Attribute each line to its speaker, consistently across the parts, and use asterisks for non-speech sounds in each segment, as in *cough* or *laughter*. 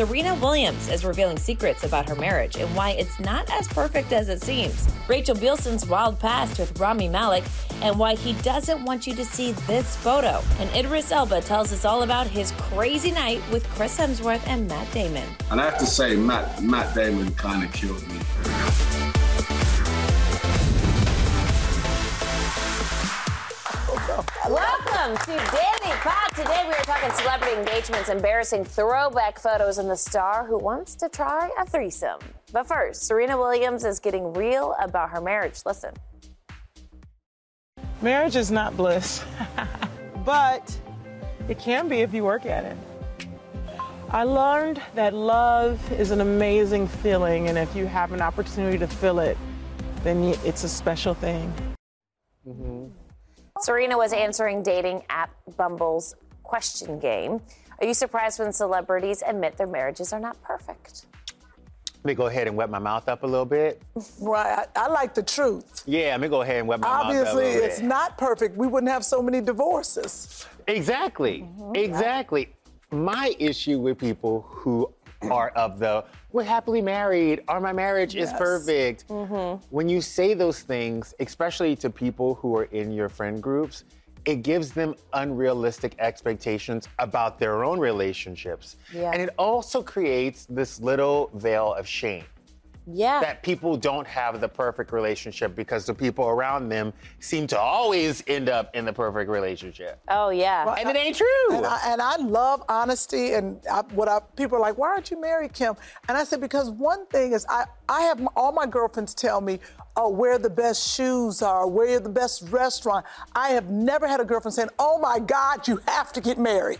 Speaker 1: Serena Williams is revealing secrets about her marriage and why it's not as perfect as it seems. Rachel Bilson's wild past with Rami Malek and why he doesn't want you to see this photo. And Idris Elba tells us all about his crazy night with Chris Hemsworth and Matt Damon.
Speaker 2: And I have to say, Matt, Matt Damon kind of killed me.
Speaker 1: Welcome to Daily Pop. Today we are talking celebrity engagements, embarrassing throwback photos, and the star who wants to try a threesome. But first, Serena Williams is getting real about her marriage. Listen.
Speaker 3: Marriage is not bliss, *laughs* but it can be if you work at it. I learned that love is an amazing feeling, and if you have an opportunity to feel it, then it's a special thing.
Speaker 1: Mm-hmm. Serena was answering dating app Bumble's question game. Are you surprised when celebrities admit their marriages are not perfect?
Speaker 4: Let me go ahead and wet my mouth up a little bit.
Speaker 3: Right. I, I like the truth.
Speaker 4: Yeah, let me go ahead and wet my
Speaker 3: Obviously,
Speaker 4: mouth up. Obviously,
Speaker 3: it's not perfect. We wouldn't have so many divorces.
Speaker 4: Exactly. Mm-hmm. Exactly. My issue with people who are of the we're happily married or my marriage yes. is perfect. Mm-hmm. When you say those things, especially to people who are in your friend groups, it gives them unrealistic expectations about their own relationships. Yeah. And it also creates this little veil of shame.
Speaker 1: Yeah.
Speaker 4: That people don't have the perfect relationship because the people around them seem to always end up in the perfect relationship.
Speaker 1: Oh, yeah.
Speaker 4: Well, and I, it ain't true.
Speaker 3: And I, and I love honesty. And I, what I, people are like, why aren't you married, Kim? And I said, because one thing is, I, I have my, all my girlfriends tell me, oh, where the best shoes are, where the best restaurant. I have never had a girlfriend saying, oh my God, you have to get married.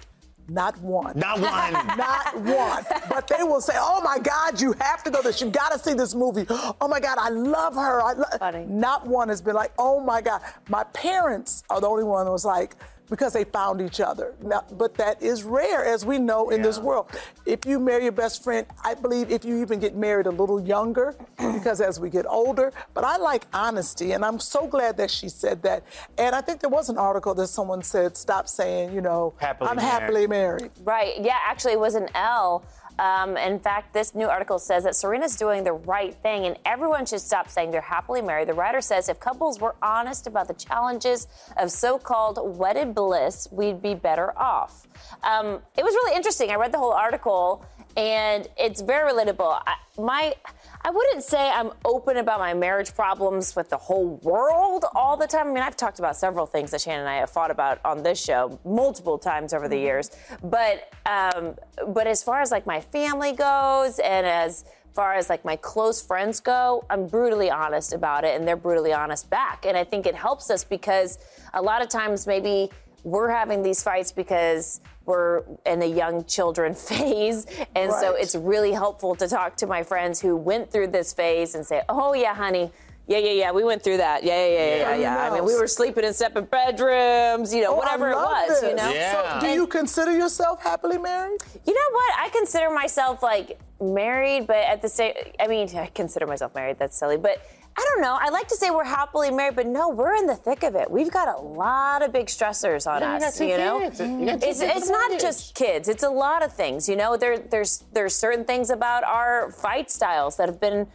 Speaker 3: Not one.
Speaker 4: Not *laughs* one.
Speaker 3: Not one. But they will say, "Oh my God, you have to go this. You've got to see this movie. Oh my God, I love her." I lo-.
Speaker 1: Funny.
Speaker 3: Not one has been like, "Oh my God." My parents are the only one that was like, because they found each other. Now, but that is rare, as we know in this world. If you marry your best friend, I believe if you even get married a little younger, *clears throat* because as we get older, but I like honesty, and I'm so glad that she said that. And I think there was an article that someone said, stop saying, you know,
Speaker 4: happily
Speaker 3: I'm
Speaker 4: married.
Speaker 3: happily married.
Speaker 1: Right. Yeah, actually, it was an L um, in fact, this new article says that Serena's doing the right thing and everyone should stop saying they're happily married. The writer says if couples were honest about the challenges of so called wedded bliss, we'd be better off. Um, it was really interesting. I read the whole article and it's very relatable. I, my I wouldn't say I'm open about my marriage problems with the whole world all the time. I mean, I've talked about several things that Shannon and I have fought about on this show multiple times over the mm-hmm. years. But um, but as far as like my family goes, and as far as like my close friends go, I'm brutally honest about it, and they're brutally honest back. And I think it helps us because a lot of times maybe we're having these fights because we're in the young children *laughs* phase. And right. so it's really helpful to talk to my friends who went through this phase and say, oh, yeah, honey. Yeah, yeah, yeah. We went through that. Yeah, yeah, yeah, yeah, yeah. I mean, we were sleeping in separate bedrooms, you know,
Speaker 3: oh,
Speaker 1: whatever it was,
Speaker 3: this.
Speaker 1: you know?
Speaker 4: Yeah.
Speaker 3: So, do you consider yourself happily married?
Speaker 1: You know what? I consider myself like married, but at the same, I mean, I consider myself married. That's silly, but I don't know. I like to say we're happily married, but no, we're in the thick of it. We've got a lot of big stressors on
Speaker 4: yeah,
Speaker 1: us. You, know,
Speaker 4: you
Speaker 1: it's, it's not just kids. It's a lot of things. You know, there, there's there's certain things about our fight styles that have been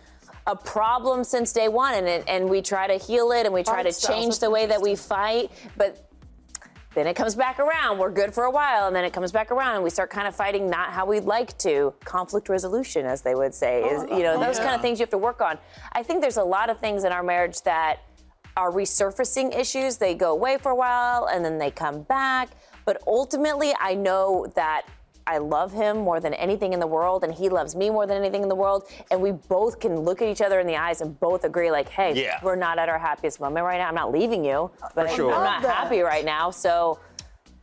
Speaker 1: a problem since day one, and it, and we try to heal it, and we try fight to change the way that we fight. But then it comes back around. We're good for a while, and then it comes back around, and we start kind of fighting not how we'd like to. Conflict resolution, as they would say, is oh, you know those kind of things you have to work on. I think there's a lot of things in our marriage that are resurfacing issues. They go away for a while, and then they come back. But ultimately, I know that I love him more than anything in the world, and he loves me more than anything in the world. And we both can look at each other in the eyes and both agree, like, hey,
Speaker 4: Yeah.
Speaker 1: we're not at our happiest moment right now. I'm not leaving you, but
Speaker 4: sure.
Speaker 1: I'm not
Speaker 3: that.
Speaker 1: happy right now. So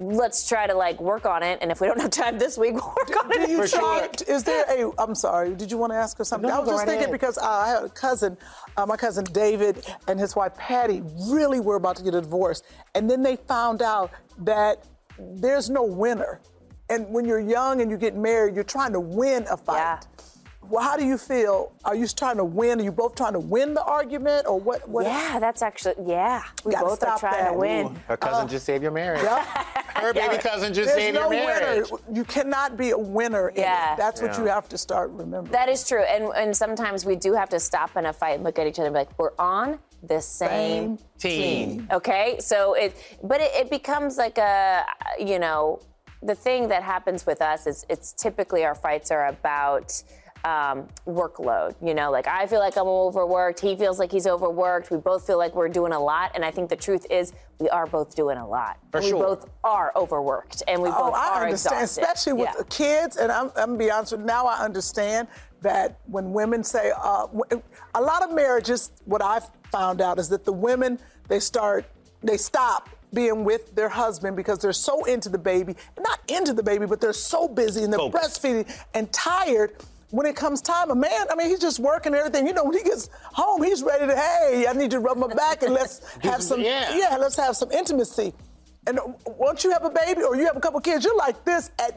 Speaker 1: let's try to like work on it. And if we don't have time this week, we'll *laughs* work on
Speaker 3: Do
Speaker 1: it.
Speaker 3: you
Speaker 4: For
Speaker 3: try?
Speaker 4: sure.
Speaker 3: Is there a? I'm sorry. Did you want to ask her something?
Speaker 4: No,
Speaker 3: I was just
Speaker 4: right
Speaker 3: thinking
Speaker 4: ahead.
Speaker 3: because uh, I had a cousin, uh, my cousin David and his wife Patty, really were about to get a divorce, and then they found out that there's no winner. And when you're young and you get married, you're trying to win a fight.
Speaker 1: Yeah.
Speaker 3: Well, how do you feel? Are you trying to win? Are you both trying to win the argument, or what? what
Speaker 1: Yeah, that's actually yeah. We
Speaker 3: Gotta
Speaker 1: both are trying
Speaker 3: that.
Speaker 1: to win.
Speaker 4: Her cousin just saved your marriage.
Speaker 3: Yep. *laughs*
Speaker 4: Her baby cousin just
Speaker 3: There's
Speaker 4: saved
Speaker 3: no
Speaker 4: your marriage.
Speaker 3: winner. You cannot be a winner. in it.
Speaker 1: Yeah.
Speaker 3: That's what you have to start remembering.
Speaker 1: That is true. And and sometimes we do have to stop in a fight and look at each other and be like, we're on the same,
Speaker 3: Same
Speaker 4: Team.
Speaker 1: Okay, so it, but it, it becomes like a, you know, the thing that happens with us is it's typically our fights are about um, workload. You know, like I feel like I'm overworked. He feels like he's overworked. We both feel like we're doing a lot. And I think the truth is we are both doing a lot.
Speaker 4: For
Speaker 1: we
Speaker 4: sure.
Speaker 1: both are overworked and we
Speaker 3: Oh,
Speaker 1: both
Speaker 3: I
Speaker 1: are
Speaker 3: understand,
Speaker 1: exhausted.
Speaker 3: especially with
Speaker 1: Yeah.
Speaker 3: the kids. And I'm, I'm gonna be honest with you, now I understand that when women say, uh, w- a lot of marriages, what I've found out is that the women, they start, they stop being with their husband because they're so into the baby, not into the baby, but they're so busy and they're
Speaker 4: Focused.
Speaker 3: breastfeeding and tired. When it comes time, a man, I mean, he's just working and everything. You know, when he gets home, he's ready to, hey, I need to rub my back and let's *laughs* have some,
Speaker 4: Yeah.
Speaker 3: yeah, let's have some intimacy. And once you have a baby or you have a couple kids, you're like this at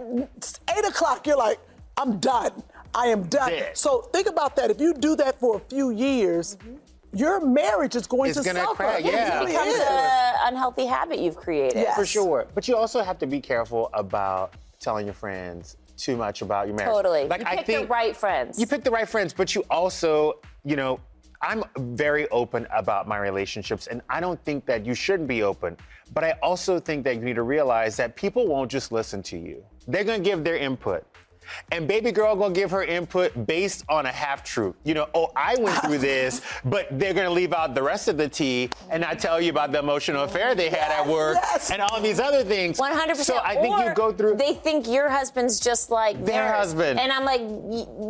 Speaker 3: eight o'clock. You're like, I'm done. I am done.
Speaker 4: Dead.
Speaker 3: So think about that. If you do that for a few years, mm-hmm. Your marriage is going
Speaker 4: It's
Speaker 3: to
Speaker 4: gonna
Speaker 3: suffer.
Speaker 4: crack,
Speaker 3: It
Speaker 4: yeah.
Speaker 3: really
Speaker 1: becomes
Speaker 3: is.
Speaker 1: an unhealthy habit you've created.
Speaker 3: Yeah.
Speaker 4: For sure. But you also have to be careful about telling your friends too much about your marriage.
Speaker 1: Totally.
Speaker 4: Like
Speaker 1: you
Speaker 4: I think
Speaker 1: the right friends.
Speaker 4: You pick the right friends, but you also, you know, I'm very open about my relationships, and I don't think that you shouldn't be open. But I also think that you need to realize that people won't just listen to you. They're gonna give their input. And baby girl gonna give her input based on a half truth. You know, oh, I went through this, *laughs* but they're gonna leave out the rest of the tea and not tell you about the emotional affair they had at work
Speaker 3: yes.
Speaker 4: and all these other things.
Speaker 1: 100%.
Speaker 4: So I think you go through.
Speaker 1: They think your husband's just like
Speaker 4: Their
Speaker 1: theirs.
Speaker 4: husband.
Speaker 1: And I'm like,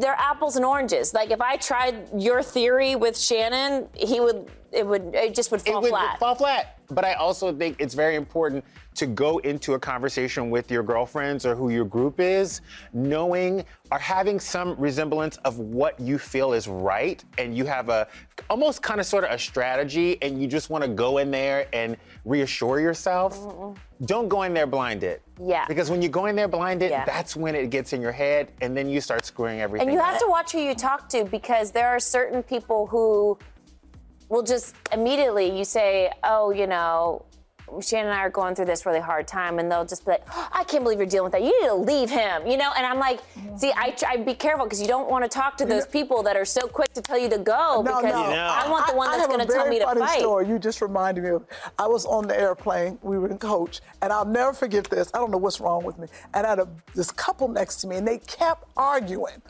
Speaker 1: they're apples and oranges. Like if I tried your theory with Shannon, he would, it would, it just would fall
Speaker 4: it would
Speaker 1: flat.
Speaker 4: fall flat. But I also think it's very important to go into a conversation with your girlfriends or who your group is, knowing or having some resemblance of what you feel is right, and you have a almost kind of sort of a strategy, and you just want to go in there and reassure yourself. Mm-hmm. Don't go in there blinded.
Speaker 1: Yeah.
Speaker 4: Because when you go in there blinded,
Speaker 1: Yeah.
Speaker 4: that's when it gets in your head, and then you start screwing everything.
Speaker 1: And you
Speaker 4: up.
Speaker 1: have to watch who you talk to because there are certain people who will just immediately you say, oh, you know, Shannon and I are going through this really hard time, and they'll just be like, oh, I can't believe you're dealing with that. You need to leave him, you know? And I'm like, see, I try be careful because you don't want to talk to those people that are so quick to tell you to go
Speaker 3: No,
Speaker 1: because
Speaker 3: no.
Speaker 1: I want the one
Speaker 3: I
Speaker 1: that's going to tell me to
Speaker 3: funny
Speaker 1: fight.
Speaker 3: story. You just reminded me of. I was on the airplane. We were in coach, and I'll never forget this. I don't know what's wrong with me. And I had a, this couple next to me, and they kept arguing.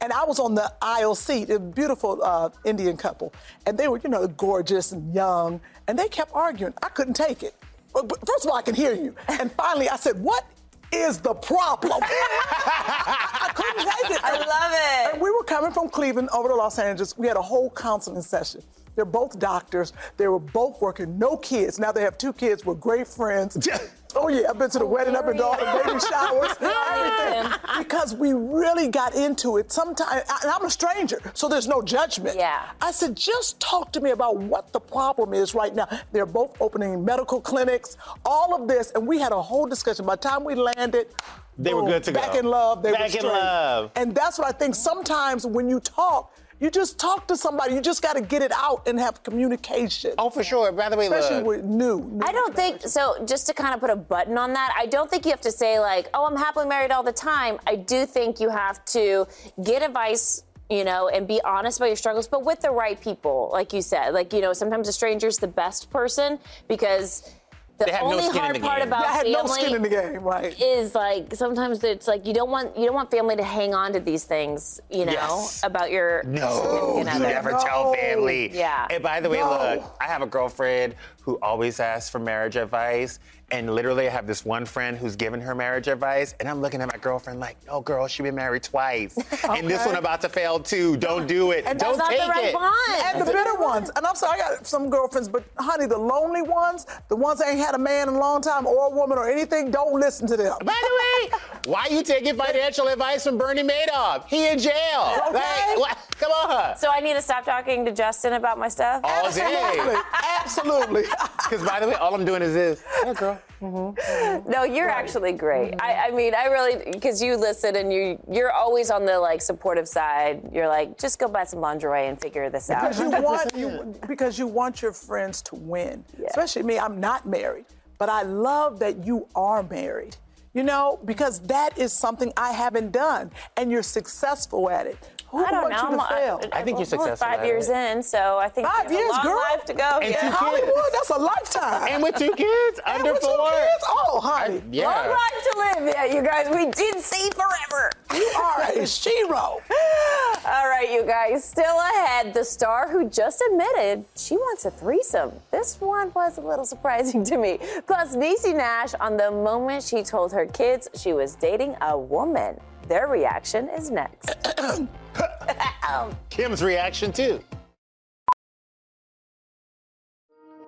Speaker 3: And I was on the aisle seat, a beautiful uh, Indian couple, and they were, you know, gorgeous and young, and they kept arguing. I couldn't take it. But, but first of all, I can hear you. And finally, I said, "What is the problem?" *laughs* I couldn't take it.
Speaker 1: I love it.
Speaker 3: And we were coming from Cleveland over to Los Angeles. We had a whole counseling session. They're both doctors. They were both working, no kids. Now they have two kids. We're great friends. *laughs* oh yeah, I've been to the oh, wedding, I've been to all the baby showers, *laughs* everything. Because we really got into it. Sometimes, and I'm a stranger, so there's no judgment.
Speaker 1: Yeah.
Speaker 3: I said, just talk to me about what the problem is right now. They're both opening medical clinics, all of this, and we had a whole discussion. By the time we landed,
Speaker 4: They were good to
Speaker 3: back
Speaker 4: go.
Speaker 3: in love. They
Speaker 4: Back
Speaker 3: were
Speaker 4: Back
Speaker 3: in
Speaker 4: love.
Speaker 3: And that's what I think. Sometimes when you talk, you just talk to somebody. You just got to get it out and have communication.
Speaker 4: Oh, for sure. By the way,
Speaker 3: Especially
Speaker 4: look,
Speaker 3: with new. new
Speaker 1: I don't think so. Just to kind of put a button on that, I don't think you have to say like, "Oh, I'm happily married all the time." I do think you have to get advice, you know, and be honest about your struggles, but with the right people, like you said. Like you know, sometimes a stranger's the best person because The
Speaker 4: They have no
Speaker 1: only hard
Speaker 4: the
Speaker 1: part
Speaker 4: game.
Speaker 1: about
Speaker 3: I had
Speaker 1: family
Speaker 3: no skin in the game, right?
Speaker 1: is like sometimes it's like you don't want you don't want family to hang on to these things, you know,
Speaker 4: Yes.
Speaker 1: about your
Speaker 4: No,
Speaker 1: significant
Speaker 4: you never
Speaker 3: No.
Speaker 4: tell family.
Speaker 1: Yeah.
Speaker 4: And by the way,
Speaker 3: No.
Speaker 4: look, I have a girlfriend who always asks for marriage advice. And literally, I have this one friend who's giving her marriage advice. And I'm looking at my girlfriend like, no, girl, she been married twice. *laughs* And this one about to fail too. Don't do it.
Speaker 3: And
Speaker 4: Don't
Speaker 1: That's not
Speaker 4: take
Speaker 1: the right
Speaker 4: it.
Speaker 1: bond.
Speaker 3: And the bitter ones. And I'm sorry, I got some girlfriends, but honey, the lonely ones, the ones that ain't had a man in a long time or a woman or anything, don't listen to them.
Speaker 4: By the way, *laughs* why you taking financial advice from Bernie Madoff? He in jail.
Speaker 3: Okay.
Speaker 4: Like, what? Come on.
Speaker 1: So I need to stop talking to Justin about my stuff.
Speaker 4: All day.
Speaker 3: Absolutely. Absolutely. *laughs*
Speaker 4: Because by the way, all I'm doing is this. Yeah, girl. *laughs* Mm-hmm, mm-hmm.
Speaker 1: No, you're actually great. Mm-hmm. I, I mean, I really because you listen and you you're always on the like supportive side. You're like, just go buy some lingerie and figure this out.
Speaker 3: because you *laughs* want you *laughs* because you want your friends to win. Especially me, I'm not married, but I love that you are married. You know, because that is something I haven't done, and you're successful at it. Who
Speaker 1: I don't know.
Speaker 3: you to
Speaker 1: I'm,
Speaker 3: fail?
Speaker 4: I think you're
Speaker 1: I'm only
Speaker 4: successful
Speaker 1: Five years
Speaker 4: it.
Speaker 1: in, so I think
Speaker 3: Five
Speaker 1: you have
Speaker 3: years,
Speaker 1: a long
Speaker 3: girl.
Speaker 1: life to go.
Speaker 4: And
Speaker 1: yeah.
Speaker 4: two
Speaker 3: Hollywood, that's a lifetime.
Speaker 4: And with two kids, *laughs*
Speaker 3: And
Speaker 4: under
Speaker 3: with two
Speaker 4: four.
Speaker 3: kids? Oh, honey.
Speaker 1: Long
Speaker 4: Yeah.
Speaker 1: life to live. Yeah, you guys, we did see forever.
Speaker 3: You are a *laughs* shero.
Speaker 1: All right, you guys, still ahead. The star who just admitted she wants a threesome. This one was a little surprising to me. Plus, Niecy Nash on the moment she told her kids she was dating a woman. Their reaction is next. *coughs* *coughs*
Speaker 4: Kim's reaction too.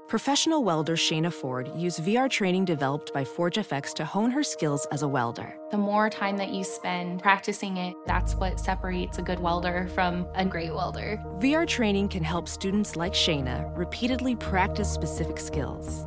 Speaker 5: Professional welder Shayna Ford used VR training developed by ForgeFX to hone her skills as a welder.
Speaker 6: The more time that you spend practicing it, that's what separates a good welder from a great welder.
Speaker 5: VR training can help students like Shayna repeatedly practice specific skills.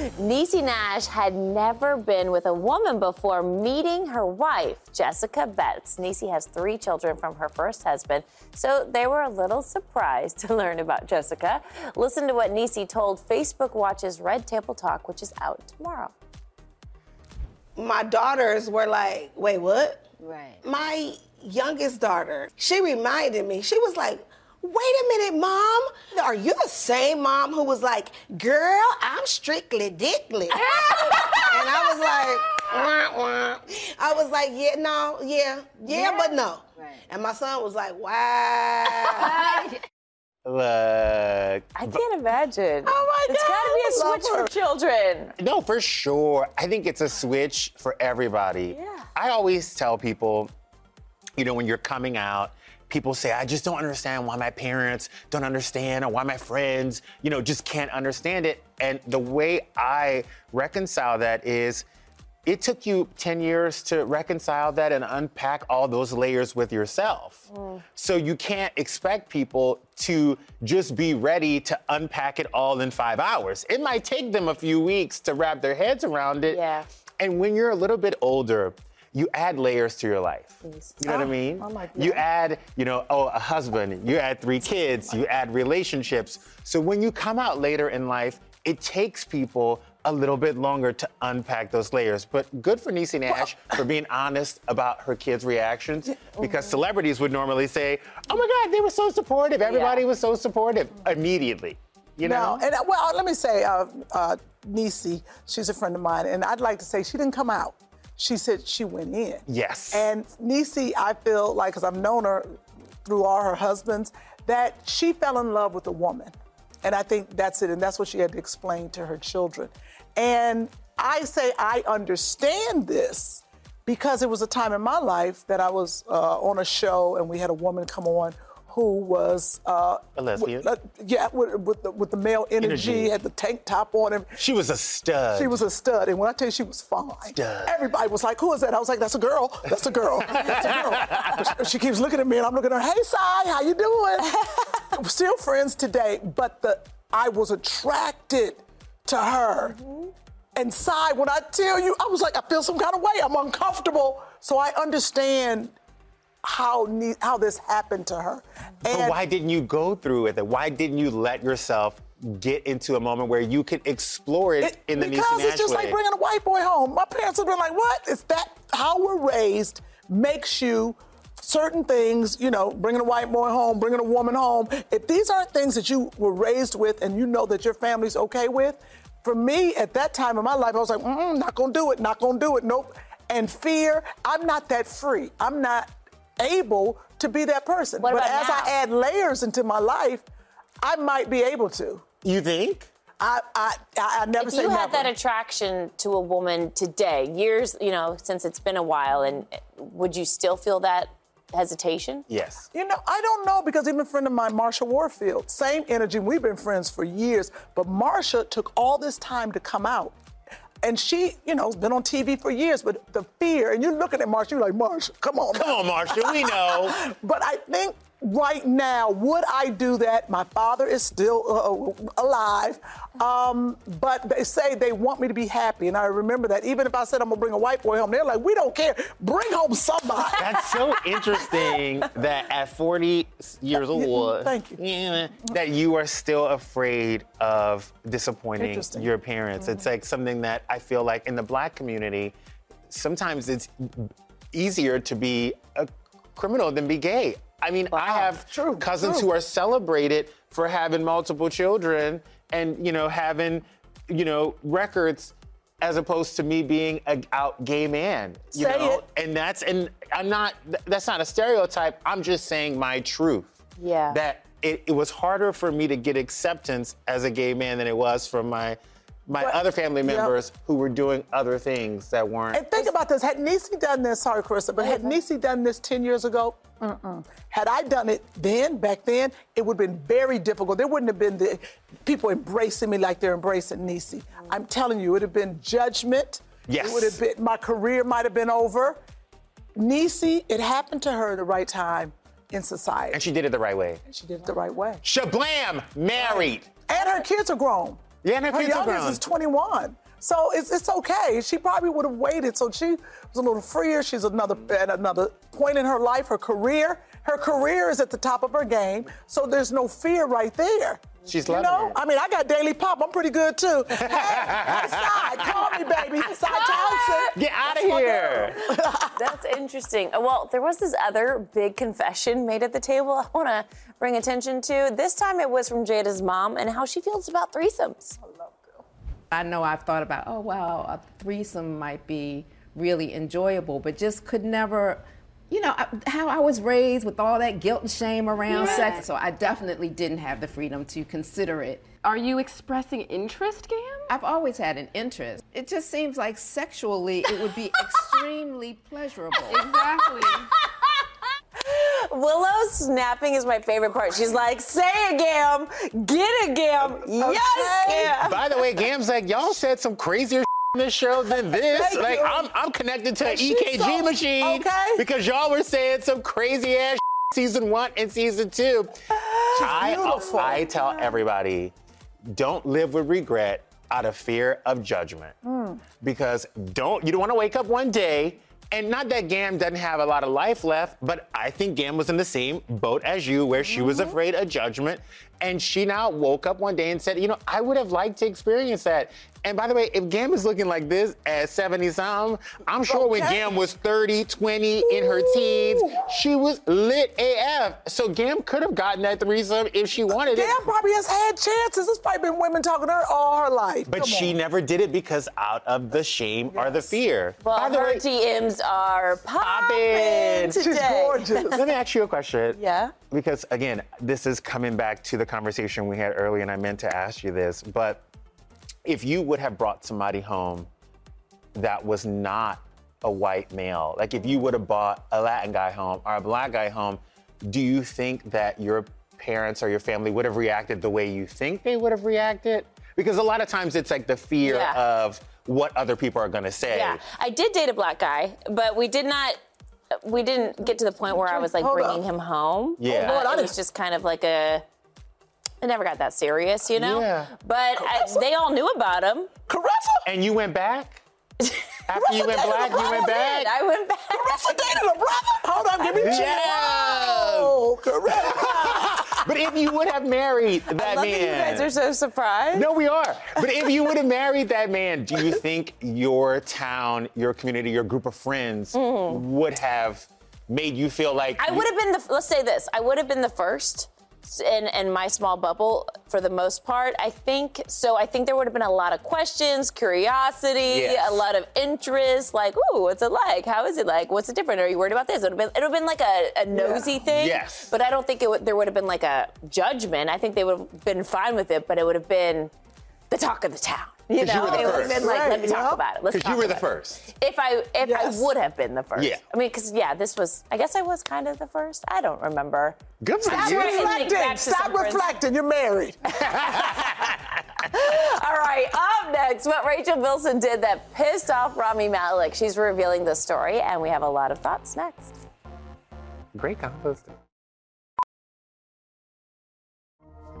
Speaker 1: Niecy Nash had never been with a woman before meeting her wife, Jessica Betts. Niecy has three children from her first husband, so they were a little surprised to learn about Jessica. Listen to what Niecy told Facebook Watch's Red Table Talk, which is out tomorrow.
Speaker 7: my daughters were like, wait, what?
Speaker 1: Right.
Speaker 7: My youngest daughter, she reminded me, she was like, wait a minute, mom. Are you the same mom who was like, girl, I'm strictly dickly? *laughs* and I was like, wah, wah. I was like, yeah, no, yeah, yeah, but no. And my son was like, wow. *laughs*
Speaker 4: Look.
Speaker 1: I can't imagine.
Speaker 3: Oh my
Speaker 1: It's
Speaker 3: God,
Speaker 1: got to be a switch
Speaker 3: her.
Speaker 1: for children.
Speaker 4: No, for sure. I think it's a switch for everybody.
Speaker 1: Yeah.
Speaker 4: I always tell people, you know, when you're coming out, people say, I just don't understand why my parents don't understand or why my friends, you know, just can't understand it. And the way I reconcile that is, it took you 10 years to reconcile that and unpack all those layers with yourself. Mm. So you can't expect people to just be ready to unpack it all in five hours. It might take them a few weeks to wrap their heads around it.
Speaker 1: Yeah.
Speaker 4: And when you're a little bit older, you add layers to your life. You know what I mean?
Speaker 3: I like
Speaker 4: You add, you know, oh, a husband, you add three kids, you add relationships. So when you come out later in life, it takes people a little bit longer to unpack those layers. But good for Niecy Nash for being honest about her kids' reactions because celebrities would normally say, oh my God, they were so supportive. Everybody
Speaker 1: Yeah.
Speaker 4: was so supportive immediately. You know?
Speaker 3: No, and uh, well, let me say, uh, uh, Niecy, she's a friend of mine, and I'd like to say she didn't come out. She said she went in.
Speaker 4: Yes.
Speaker 3: And Niecy, I feel like, because I've known her through all her husbands, that she fell in love with a woman. And I think that's it, and that's what she had to explain to her children. And I say I understand this because it was a time in my life that I was uh, on a show and we had a woman come on who was uh,
Speaker 4: A lesbian?
Speaker 3: with- yeah, with, with, the, with the male energy,
Speaker 4: Energy.
Speaker 3: had the tank top on him.
Speaker 4: she was a stud.
Speaker 3: She was a stud, and when I tell you she was fine,
Speaker 4: Stud.
Speaker 3: everybody was like, "Who is that?" I was like, "That's a girl. That's a girl. That's a girl." She, *laughs* she keeps looking at me, and I'm looking at her. Hey, Sai, how you doing? We're *laughs* still friends today, but the I was attracted to her. And Sai, when I tell you, I was like, I feel some kind of way. I'm uncomfortable. So I understand how ne- how this happened to her.
Speaker 4: But why didn't you go through with it? Why didn't you let yourself get into a moment where you could explore it, in the
Speaker 3: because
Speaker 4: Niecy
Speaker 3: it's just
Speaker 4: Nash
Speaker 3: like bringing a white boy home. My parents have been like, "What is that? How we're raised makes you." Certain things, you know, bringing a white boy home, bringing a woman home. If these aren't things that you were raised with and you know that your family's okay with, for me at that time in my life, I was like, mm, not gonna do it, not gonna do it, nope. And fear, I'm not that free. I'm not able to be that person.
Speaker 1: What
Speaker 3: but as
Speaker 1: now?
Speaker 3: I add layers into my life, I might be able to.
Speaker 4: you think?
Speaker 3: I I, I, I never
Speaker 1: If
Speaker 3: say
Speaker 1: you
Speaker 3: never.
Speaker 1: had that attraction to a woman today, years, you know, since it's been a while, and would you still feel that hesitation?
Speaker 4: Yes.
Speaker 3: You know, I don't know because even a friend of mine, Marsha Warfield, same energy. We've been friends for years, but Marsha took all this time to come out. And she, you know, has been on TV for years, but the fear, and you're looking at Marsha, you're like, Marsha, come on.
Speaker 4: Come on, Marsha, we know. *laughs*
Speaker 3: But I think right now, would I do that? My father is still uh, alive. Um, but they say they want me to be happy. And I remember that. Even if I said I'm going to bring a white boy home, they're like, we don't care. Bring home somebody. *laughs*
Speaker 4: That's so interesting that at 40 years old,
Speaker 3: Thank you.
Speaker 4: that you are still afraid of disappointing your parents. It's like something that I feel like in the black community, sometimes it's easier to be a criminal than be gay. I mean, I have
Speaker 3: True,
Speaker 4: cousins
Speaker 3: true.
Speaker 4: who are celebrated for having multiple children and, you know, having, you know, records as opposed to me being a out gay man. You
Speaker 3: Say
Speaker 4: know?
Speaker 3: it.
Speaker 4: And that's and I'm not that's not a stereotype. I'm just saying my truth.
Speaker 1: Yeah.
Speaker 4: That it, it was harder for me to get acceptance as a gay man than it was for my my
Speaker 3: But-
Speaker 4: other family
Speaker 3: yeah.
Speaker 4: members who were doing other things that weren't.
Speaker 3: And think about this. Had Niecy done this, sorry, Carissa, but had Niecy done this 10 years ago, mm-mm. had I done it then, back then, it would have been very difficult. There wouldn't have been the people embracing me like they're embracing Niecy. I'm telling you, it would have been judgment.
Speaker 4: Yes.
Speaker 3: It would have been, my career might have been over. Niecy, it happened to her at the right time in society.
Speaker 4: and she did it the right way.
Speaker 3: she did it the right way.
Speaker 4: Shablam, married.
Speaker 3: And her kids are grown.
Speaker 4: Yeah, and her kids
Speaker 3: youngest is 21. So it's, it's okay. She probably would have waited. So she was a little freer. She's another at another point in her life, her career. Her career is at the top of her game. So there's no fear right there.
Speaker 4: She's
Speaker 3: you
Speaker 4: loving
Speaker 3: know,
Speaker 4: it.
Speaker 3: I mean, I got Daily Pop. I'm pretty good too. *laughs* Hey, side, call me, baby. *laughs* Side Townsend.
Speaker 4: Get out of here. *laughs*
Speaker 1: That's interesting. Uh, Well, there was this other big confession made at the table I want to bring attention to. This time it was from Jada's mom and how she feels about threesomes.
Speaker 8: I know I've thought about, oh, wow, a threesome might be really enjoyable, but just could never, you know, I- how I was raised with all that guilt and shame around
Speaker 9: Yeah.
Speaker 8: sex. So I definitely didn't have the freedom to consider it.
Speaker 9: Are you expressing interest, Gam?
Speaker 8: I've always had an interest. It just seems like sexually it would be *laughs* extremely pleasurable.
Speaker 9: Exactly. *laughs*
Speaker 1: Willow snapping is my favorite part. She's like, say it, Gam. Get it, Gam. Yes, Gam.
Speaker 4: By the way, Gam's like, y'all said some crazier in this show than this.
Speaker 3: Thank
Speaker 4: like,
Speaker 3: you.
Speaker 4: I'm, I'm connected to an EKG
Speaker 3: so-
Speaker 4: machine
Speaker 3: okay.
Speaker 4: because y'all were saying some crazy ass *laughs* season one and season two. I,
Speaker 3: beautiful.
Speaker 4: I tell everybody, don't live with regret out of fear of judgment.
Speaker 3: Hmm.
Speaker 4: Because don't you don't want to wake up one day and not that Gam doesn't have a lot of life left, but I think Gam was in the same boat as you, where she was
Speaker 3: Mm-hmm.
Speaker 4: afraid of judgment. And she now woke up one day and said, you know, I would have liked to experience that. And by the way, if Gam is looking like this at 70 something, I'm sure when Gam was 30, 20, in her teens, she was lit AF. So Gam could have gotten that threesome if she wanted it.
Speaker 3: Gam probably has had chances. There's probably been women talking to her all her life.
Speaker 4: But
Speaker 3: Come
Speaker 4: she
Speaker 3: on.
Speaker 4: never did it because out of the shame or the fear.
Speaker 1: Well,
Speaker 4: By the
Speaker 1: her
Speaker 4: way,
Speaker 1: DMs are popping
Speaker 4: Poppin'.
Speaker 1: today.
Speaker 3: She's gorgeous.
Speaker 4: let me ask you a question. *laughs*
Speaker 1: Yeah.
Speaker 4: Because again, this is coming back to the conversation we had earlier, and I meant to ask you this. But if you would have brought somebody home that was not a white male, like if you would have brought a Latin guy home or a black guy home, do you think that your parents or your family would have reacted the way you think they would have reacted? Because a lot of times it's like the fear
Speaker 1: Yeah.
Speaker 4: of what other people are gonna say.
Speaker 1: Yeah, I did date a black guy, but we did not. We didn't get to the point where I was like
Speaker 3: Hold
Speaker 1: bringing
Speaker 3: up.
Speaker 1: him home.
Speaker 4: Yeah.
Speaker 1: but
Speaker 3: Lord, I
Speaker 1: it was just kind of like a. It never got that serious, you know.
Speaker 4: Yeah.
Speaker 1: But I, they all knew about him.
Speaker 3: Carissa?
Speaker 4: And you went back? *laughs* After you went
Speaker 3: dated
Speaker 4: black, you went back?
Speaker 1: I went back.
Speaker 3: Carissa dated a brother? Hold on, give me
Speaker 4: Yeah.
Speaker 3: Oh, Carissa.
Speaker 4: But if you would have married that man,
Speaker 1: that you guys are so surprised.
Speaker 4: No, we are. But if you would have married that man, do you think your town, your community, your group of friends mm. would have made you feel like.
Speaker 1: I would have been the. Let's say this. I would have been the first in in my small bubble for the most part. I think so. I think there would have been a lot of questions, curiosity,
Speaker 4: Yes.
Speaker 1: a lot of interest. Like, ooh, what's it like? How is it like? What's it different? Are you worried about this? It would have been. It would have been like a, a nosy thing.
Speaker 4: Yes.
Speaker 1: But I don't think it would, there would have been like a judgment. I think they would have been fine with it. But it would have been the talk of the town. You
Speaker 4: 'Cause you
Speaker 1: know,
Speaker 4: were the
Speaker 1: it would have been like, let me talk
Speaker 3: yeah.
Speaker 1: about it. Let's
Speaker 4: Because you
Speaker 1: talk
Speaker 4: were the
Speaker 1: about it.
Speaker 4: first.
Speaker 1: If I if
Speaker 3: Yes.
Speaker 1: I would have been the first.
Speaker 4: Yeah.
Speaker 1: I mean, because yeah, this was. I guess I was kind of the first. I don't remember.
Speaker 4: Good for
Speaker 3: Stop
Speaker 4: you.
Speaker 1: Right.
Speaker 3: reflecting. Stop reflecting. You're married. *laughs*
Speaker 1: All right, up next, what Rachel Bilson did that pissed off Rami Malek. She's revealing the story, and we have a lot of thoughts next.
Speaker 4: Great composting.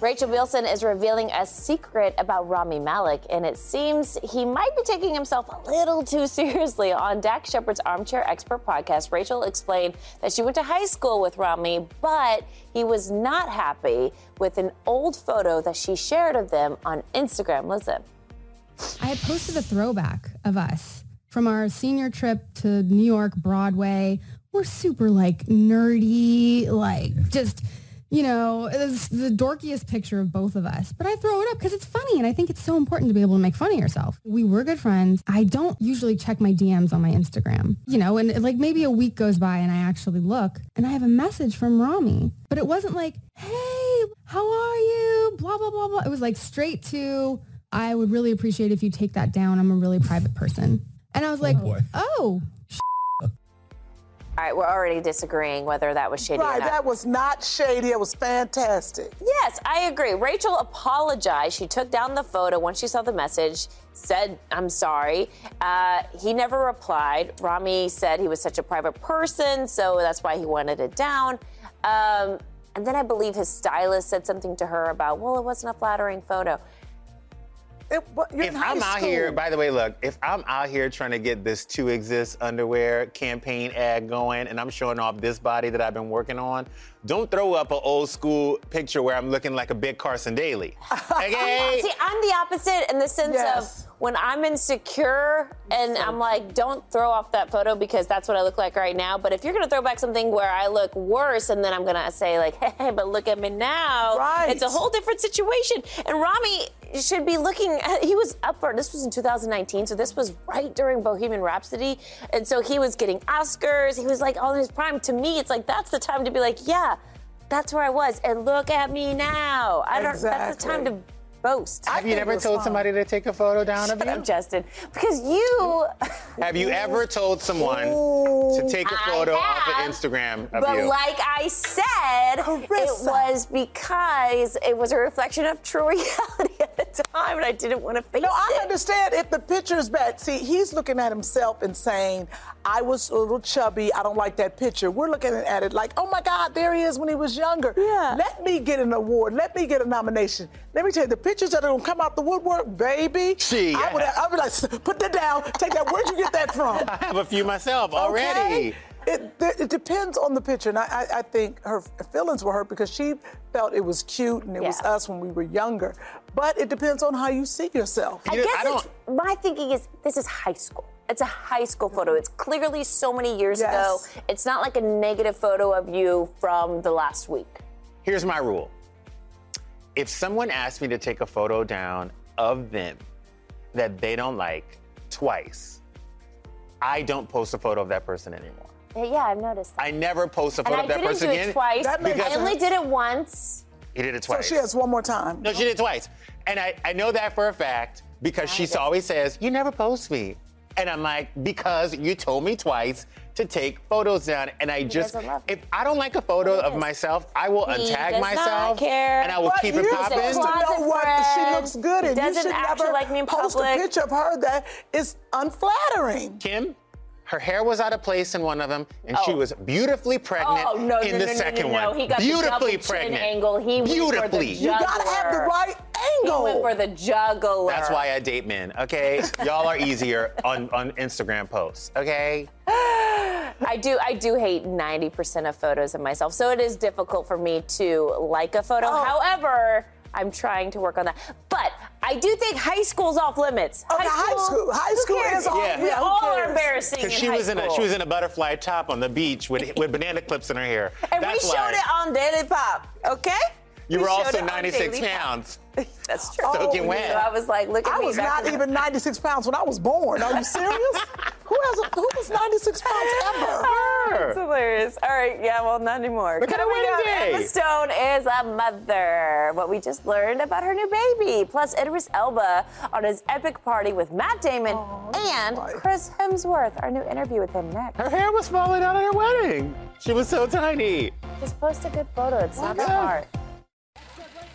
Speaker 1: Rachel Bilson is revealing a secret about Rami Malek, and it seems he might be taking himself a little too *laughs* seriously. On Dax Shepard's Armchair Expert podcast, Rachel explained that she went to high school with Rami, but he was not happy with an old photo that she shared of them on Instagram. Listen.
Speaker 10: I had posted a throwback of us from our senior trip to New York Broadway. We're super like nerdy, like just, you know, it's the dorkiest picture of both of us. But I throw it up because it's funny and I think it's so important to be able to make fun of yourself. We were good friends. I don't usually check my DMs on my Instagram, you know, and like maybe a week goes by and I actually look and I have a message from Rami. But it wasn't like, hey, how are you? Blah, blah, blah, blah. It was like straight to, I would really appreciate if you take that down. I'm a really private person. And I was oh, like, oh,
Speaker 1: All right, we're already disagreeing whether that was shady or
Speaker 3: Right,
Speaker 1: not.
Speaker 3: that was not shady. It was fantastic.
Speaker 1: Yes, I agree. Rachel apologized. She took down the photo once she saw the message, said, I'm sorry. Uh, he never replied. Rami said he was such a private person, so that's why he wanted it down. Um, and then I believe his stylist said something to her about, well, it wasn't a flattering photo.
Speaker 3: It, but you're
Speaker 4: If
Speaker 3: in high
Speaker 4: I'm out
Speaker 3: school.
Speaker 4: here, by the way, look, if I'm out here trying to get this to exist underwear campaign ad going and I'm showing off this body that I've been working on, don't throw up an old school picture where I'm looking like a big Carson Daly. *laughs* Okay?
Speaker 1: See, I'm the opposite in the sense
Speaker 3: Yes.
Speaker 1: of when I'm insecure and I'm like, don't throw off that photo because that's what I look like right now. But if you're gonna throw back something where I look worse and then I'm gonna say like, *laughs* hey, but look at me now,
Speaker 3: Right.
Speaker 1: it's a whole different situation. And Rami should be looking. *laughs* He was up for this was in 2019, so this was right during Bohemian Rhapsody, and so he was getting Oscars. He was like all in his prime. To me, it's like that's the time to be like, yeah. That's where I was, and look at me now. I don't. That's the time
Speaker 3: Exactly.
Speaker 1: to boast.
Speaker 4: Have you
Speaker 3: think
Speaker 4: never told
Speaker 3: fun.
Speaker 4: somebody to take a photo down of
Speaker 1: Shut
Speaker 4: you?
Speaker 1: up, Justin. Because you. *laughs*
Speaker 4: Have you ever told someone to take a photo off of Instagram of
Speaker 1: But
Speaker 4: you?
Speaker 1: like I said, it was because it was a reflection of true *laughs* reality at the time, and I didn't want to face it.
Speaker 3: No, I understand if the picture is bad. See, he's looking at himself and saying, I was a little chubby. I don't like that picture. We're looking at it like, oh my God, there he is when he was younger.
Speaker 1: Yeah.
Speaker 3: Let me get an award. Let me get a nomination. Let me tell you, the pictures that are going to come out the woodwork, baby.
Speaker 4: Gee,
Speaker 3: I would,
Speaker 4: yeah.
Speaker 3: I would like, put that down. Take that. Where'd you get that from? *laughs*
Speaker 4: I have a few myself already.
Speaker 3: Okay? It, it depends on the picture, and I, I, I think her feelings were hurt because she felt it was cute and it was us when we were younger. But it depends on how you see yourself.
Speaker 1: I
Speaker 4: You know,
Speaker 1: guess
Speaker 4: I
Speaker 1: it's, my thinking is this is high school. It's a high school photo. It's clearly so many years
Speaker 3: Yes.
Speaker 1: ago. It's not like a negative photo of you from the last week.
Speaker 4: Here's my rule. If someone asks me to take a photo down of them that they don't like twice, I don't post a photo of that person anymore.
Speaker 1: Yeah, I've noticed that.
Speaker 4: I never post a
Speaker 1: and
Speaker 4: photo
Speaker 1: I
Speaker 4: of that
Speaker 1: didn't
Speaker 4: person
Speaker 1: do
Speaker 4: again.
Speaker 1: twice.
Speaker 3: That makes
Speaker 1: I only did it once.
Speaker 4: He did it twice.
Speaker 3: So she has one more time.
Speaker 4: No, she did it twice. And I, I know that for a fact because she always says, You never post me. And I'm like, Because you told me twice to take photos down. And I just, if I don't like a photo
Speaker 1: He
Speaker 4: of myself, I will
Speaker 1: He
Speaker 4: untag
Speaker 1: does
Speaker 4: myself
Speaker 1: not care.
Speaker 4: and I will
Speaker 3: But
Speaker 4: keep it
Speaker 3: you're
Speaker 4: popping.
Speaker 3: supposed to know what she looks good in.
Speaker 1: Doesn't
Speaker 3: you should
Speaker 1: actually
Speaker 3: never
Speaker 1: like me in
Speaker 3: post
Speaker 1: public.
Speaker 3: a picture of her that is unflattering.
Speaker 4: Kim, Her hair was out of place in one of them, and she
Speaker 1: Oh.
Speaker 4: was beautifully pregnant
Speaker 1: Oh no,
Speaker 4: in
Speaker 1: no,
Speaker 4: the
Speaker 1: no, no,
Speaker 4: second
Speaker 1: no, no.
Speaker 4: one.
Speaker 1: He got
Speaker 4: beautifully
Speaker 1: the
Speaker 4: pregnant.
Speaker 1: chin angle. He went for the
Speaker 4: Beautifully. You
Speaker 1: jugular.
Speaker 3: gotta have the right angle.
Speaker 1: He went for the jugular.
Speaker 4: That's why I date men, okay? Y'all are easier on, on Instagram posts, okay? *sighs*
Speaker 1: I do. I do hate 90% of photos of myself, so it is difficult for me to like a photo.
Speaker 3: Oh.
Speaker 1: However, I'm trying to work on that. But I do think high school's off limits.
Speaker 3: Okay, high school- high
Speaker 1: who
Speaker 3: school is off-
Speaker 4: Yeah.
Speaker 1: We
Speaker 3: yeah, who
Speaker 1: all are embarrassing
Speaker 4: Because she
Speaker 1: high
Speaker 4: was in a she was in a butterfly top on the beach with with banana clips in her hair.
Speaker 1: and
Speaker 4: That's
Speaker 1: we
Speaker 4: why.
Speaker 1: showed it on Daily Pop, okay?
Speaker 4: You
Speaker 1: We
Speaker 4: were also 96 pounds. *laughs*
Speaker 1: That's true.
Speaker 4: Soaking wet.
Speaker 1: So I was like, look at
Speaker 3: I
Speaker 1: me.
Speaker 3: I
Speaker 1: was
Speaker 3: not even 96 pounds when I was born. Are you serious? *laughs* who has a, who was 96 pounds *laughs* ever?
Speaker 1: That's hilarious. All right, yeah, well, not anymore.
Speaker 4: Look at her
Speaker 1: Coming up. Emma Stone is a mother. What we just learned about her new baby. Plus, Idris Elba on his epic party with Matt Damon oh, and Chris Hemsworth. Our new interview with him next.
Speaker 4: Her hair was falling out at her wedding. She was so tiny.
Speaker 1: Just post a good photo. It's not that hard.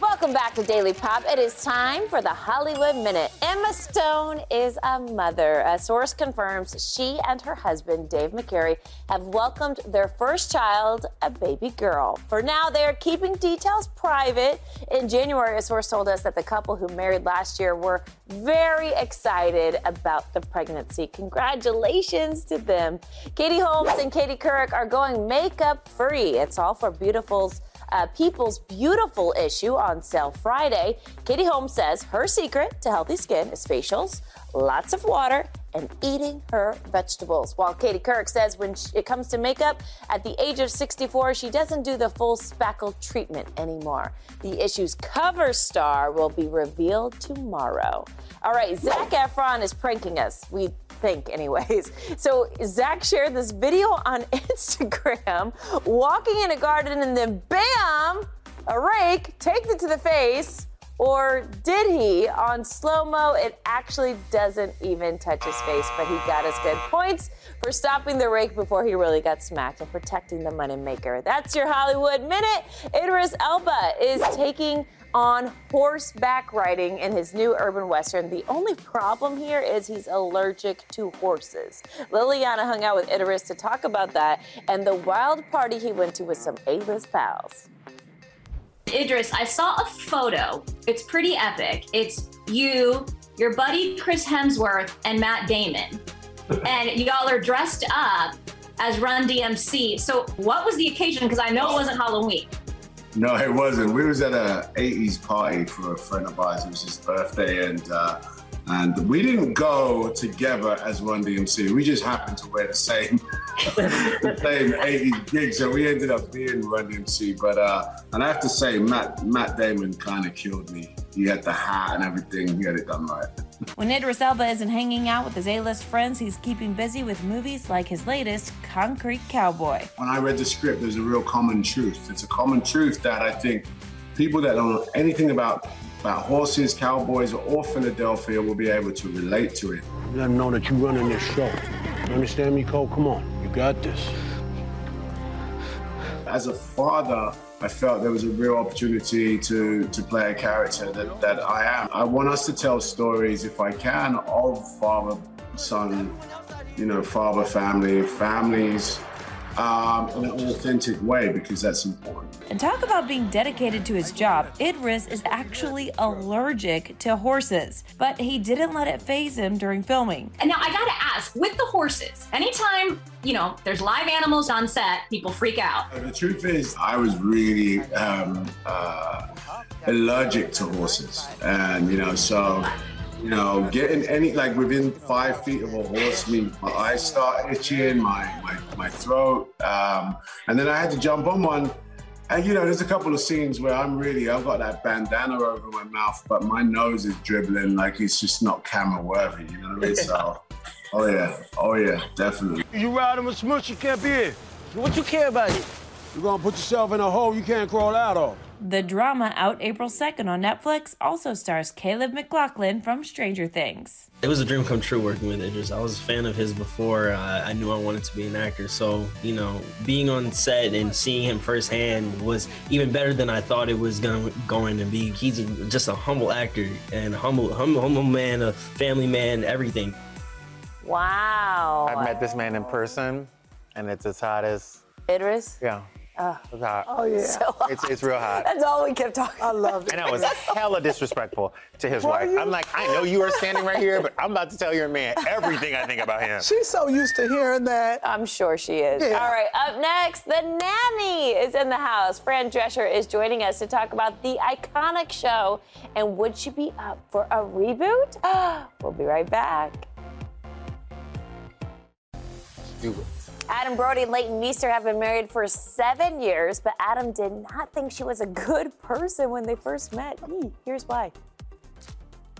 Speaker 1: Welcome back to Daily Pop. It is time for the Hollywood Minute. Emma Stone is a mother. A source confirms she and her husband, Dave McCary, have welcomed their first child, a baby girl. For now, they are keeping details private. In January, a source told us that the couple who married last year were very excited about the pregnancy. Congratulations to them. Katie Holmes and Katie Couric are going makeup free. It's all for Beautiful's uh, People's Beautiful issue on sale Friday. Katie Holmes says her secret to healthy skin is facials, lots of water, and eating her vegetables. While Katie Couric says when it comes to makeup, at the age of 64, she doesn't do the full spackle treatment anymore. The issue's cover star will be revealed tomorrow. All right, Zac Efron is pranking us. We think, anyways. *laughs* So Zac shared this video on *laughs* Instagram, walking in a garden, and then bam, a rake takes it to the face. Or did he? On slow mo, it actually doesn't even touch his face, but he got us good points for stopping the rake before he really got smacked and protecting the moneymaker. That's your Hollywood Minute. Idris Elba is taking on horseback riding in his new urban western. The only problem here is he's allergic to horses. Liliana hung out with Idris to talk about that and the wild party he went to with some A-list pals.
Speaker 11: Idris, I saw a photo. It's pretty epic. It's you, your buddy Chris Hemsworth, and Matt Damon. and y'all are dressed up as Run DMC. So, what was the occasion? Because I know it wasn't Halloween.
Speaker 2: No, it wasn't. We was at a 80s party for a friend of ours. It was his birthday, and uh, and we didn't go together as Run DMC. We just happened to wear the same *laughs* the same 80s gig, so we ended up being Run DMC. But uh, and I have to say, Matt Matt Damon kind of killed me. He had the hat and everything. He had it done right.
Speaker 1: When Idris Elba isn't hanging out with his A-list friends, he's keeping busy with movies like his latest, Concrete Cowboy.
Speaker 2: when I read the script, there's a real common truth. It's a common truth that I think people that don't know anything about about horses, cowboys, or Philadelphia will be able to relate to it.
Speaker 12: Let them know that you're running this show. You understand me, Cole? Come on, you got this.
Speaker 2: As a father, I felt there was a real opportunity to to play a character that, that I am. I want us to tell stories, if I can, of father, son, you know, father, family, families, um, in an authentic way because that's important.
Speaker 1: And talk about being dedicated to his job. Idris is actually allergic to horses, but he didn't let it phase him during filming.
Speaker 11: And now I gotta ask, with the horses, anytime, you know, there's live animals on set, people freak out.
Speaker 2: The truth is, I was really um, uh, allergic to horses, and you know, so you know, getting any like within five feet of a horse means my eyes start itching, my my, my throat, um, and then I had to jump on one. And you know, there's a couple of scenes where I'm really, I've got that bandana over my mouth, but my nose is dribbling like it's just not camera worthy. You know what I mean? So, *laughs* oh yeah, oh yeah, definitely.
Speaker 12: You riding with Smush, you can't be here. What you care about it? You're gonna put yourself in a hole you can't crawl out of.
Speaker 1: The drama out April 2nd on Netflix also stars Caleb McLaughlin from Stranger Things.
Speaker 13: It was a dream come true working with Idris. I was a fan of his before uh, I knew I wanted to be an actor. So, you know, being on set and seeing him firsthand was even better than I thought it was gonna, going to be. He's a, just a humble actor and a humble, humble, humble man, a family man, everything.
Speaker 1: Wow.
Speaker 4: I've met this man in person, and it's as hot as
Speaker 1: Idris.
Speaker 4: yeah.
Speaker 1: Oh.
Speaker 4: It's hot.
Speaker 3: Oh yeah.
Speaker 1: So
Speaker 4: It's, it's real hot. *laughs*
Speaker 1: That's all we kept talking.
Speaker 3: I love it.
Speaker 4: And I was hella disrespectful to his
Speaker 3: Were
Speaker 4: wife.
Speaker 3: you?
Speaker 4: I'm like, I know you are standing right here, but I'm about to tell your man everything I think about him.
Speaker 3: She's so used to hearing that.
Speaker 1: I'm sure she is.
Speaker 3: Yeah.
Speaker 1: All right, up next, the nanny is in the house. Fran Drescher is joining us to talk about the iconic show and would she be up for a reboot? *gasps* we'll be right back.
Speaker 4: Do it.
Speaker 1: Adam Brody and Leighton Meester have been married for seven years, but Adam did not think she was a good person when they first met. Here's why.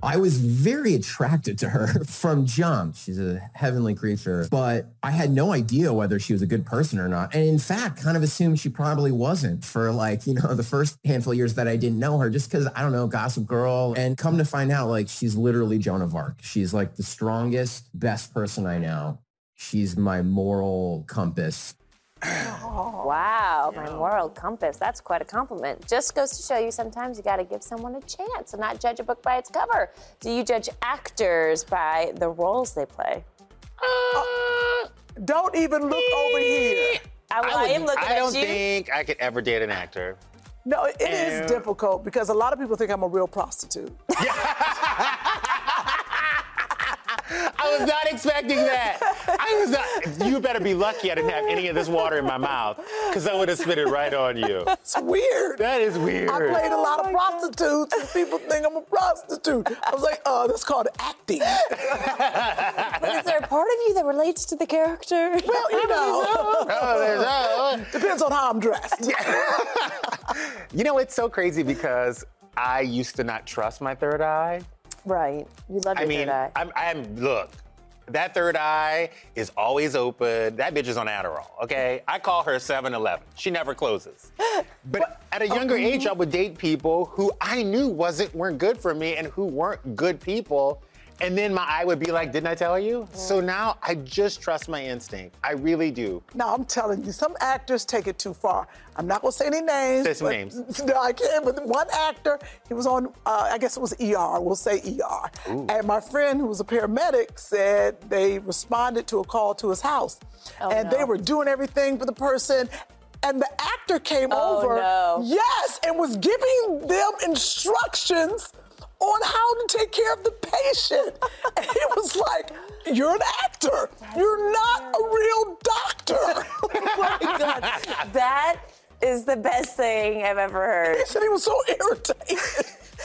Speaker 14: I was very attracted to her *laughs* from jump. She's a heavenly creature, but I had no idea whether she was a good person or not. And in fact, kind of assumed she probably wasn't for like, you know, *laughs* the first handful of years that I didn't know her, just because I don't know, gossip girl. And come to find out, like, she's literally Joan of Arc. She's like the strongest, best person I know. She's my moral compass.
Speaker 1: Wow, my moral compass. That's quite a compliment. Just goes to show you sometimes you got to give someone a chance and not judge a book by its cover. Do you judge actors by the roles they play?
Speaker 3: Uh, don't even look over here.
Speaker 1: I, I am looking at you.
Speaker 4: I don't think I could ever date an actor.
Speaker 3: No, it is
Speaker 4: And-
Speaker 3: difficult because a lot of people think I'm a real prostitute. *laughs* *laughs*
Speaker 4: I was not expecting that. I was not. You better be lucky I didn't have any of this water in my mouth, because I would have spit it right on you.
Speaker 3: It's weird.
Speaker 4: That is weird.
Speaker 3: I played a lot of oh prostitutes and people think I'm a prostitute. I was like, oh, that's called acting.
Speaker 1: But is there a part of you that relates to the character?
Speaker 3: Well, you know.
Speaker 4: Oh, there's- oh.
Speaker 3: Depends on how I'm dressed.
Speaker 4: You know, it's so crazy because I used to not trust my third eye.
Speaker 1: Right. You love
Speaker 4: I
Speaker 1: your
Speaker 4: mean,
Speaker 1: third eye.
Speaker 4: I'm, I'm look. That third eye is always open. That bitch is on Adderall, okay? I call her 7 Eleven. She never closes. *laughs* But at a younger age, I would date people who I knew wasn't weren't good for me and who weren't good people. And then my eye would be like, didn't I tell you? So now I just trust my instinct. I really do.
Speaker 3: Now I'm telling you, some actors take it too far. I'm not gonna say any names.
Speaker 4: Say some names. *laughs*
Speaker 3: No, I can't. But one actor, he was on. Uh, I guess it was ER. We'll say ER.
Speaker 4: Ooh.
Speaker 3: And my friend, who was a paramedic, said they responded to a call to his house,
Speaker 1: Oh,
Speaker 3: and
Speaker 1: no.
Speaker 3: they were doing everything for the person. And the actor came
Speaker 1: Oh,
Speaker 3: over,
Speaker 1: no.
Speaker 3: yes, and was giving them instructions on how to take care of the patient. and he was like, You're an actor. You're not a real doctor. *laughs*
Speaker 1: Oh my God. That is the best thing I've ever heard.
Speaker 3: He said he was so irritated.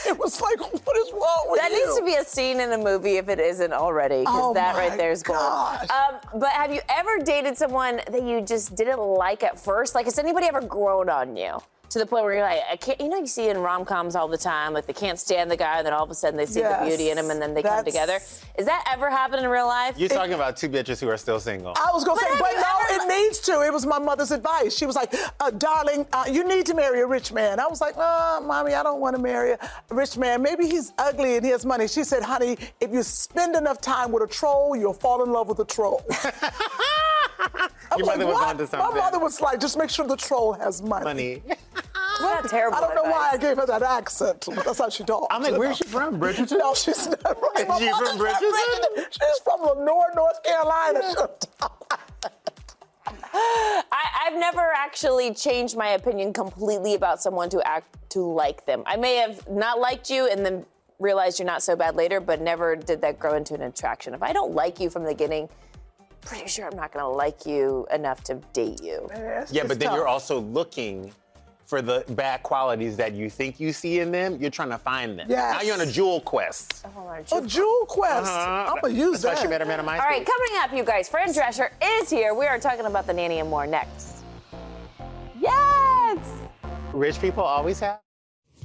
Speaker 3: It was like, what is wrong with
Speaker 1: That
Speaker 3: you?
Speaker 1: That needs to be a scene in a movie if it isn't already, because
Speaker 3: Oh
Speaker 1: that right there is gold. Um, but have you ever dated someone that you just didn't like at first? Like, has anybody ever grown on you? To the point where you're like, I can't, you know, you see in rom coms all the time, like they can't stand the guy, and then all of a sudden they see
Speaker 3: Yes.
Speaker 1: the beauty in him, and then they come together. Is that ever happened in real life?
Speaker 4: You're talking about two bitches who are still single.
Speaker 3: I was gonna
Speaker 1: But
Speaker 3: say, but no,
Speaker 1: ever-
Speaker 3: it needs to. It was my mother's advice. She was like, uh, "Darling, uh, you need to marry a rich man." I was like, uh, "Mommy, I don't want to marry a rich man. Maybe he's ugly and he has money." She said, "Honey, if you spend enough time with a troll, you'll fall in love with a troll." *laughs* *laughs* *laughs* I
Speaker 4: Your
Speaker 3: like,
Speaker 4: was onto something.
Speaker 3: My mother was like, "Just make sure the troll has money."
Speaker 4: Money. *laughs*
Speaker 1: That's not terrible.
Speaker 3: I don't know why I gave her that accent. That's how she talks.
Speaker 4: I'm like, where's she from? *laughs* Bridgerton?
Speaker 3: No, she's not from.
Speaker 4: Is she from
Speaker 3: mother's
Speaker 4: Bridgerton?
Speaker 3: She's from Lenoir, North Carolina.
Speaker 1: I, I've never actually changed my opinion completely about someone to act to like them. I may have not liked you and then realized you're not so bad later, but never did that grow into an attraction. If I don't like you from the beginning, pretty sure I'm not gonna like you enough to date you.
Speaker 4: Yeah, but then you're also looking for the bad qualities that you think you see in them. You're trying to find them.
Speaker 3: Yes.
Speaker 4: Now you're on a jewel quest.
Speaker 3: A jewel quest.
Speaker 4: Uh-huh.
Speaker 3: I'm gonna use
Speaker 4: That's
Speaker 3: that.
Speaker 4: she met a man of my
Speaker 1: All right, coming up, you guys, Fran Drescher is here. We are talking about the nanny and more next. Yes!
Speaker 4: Rich people always have.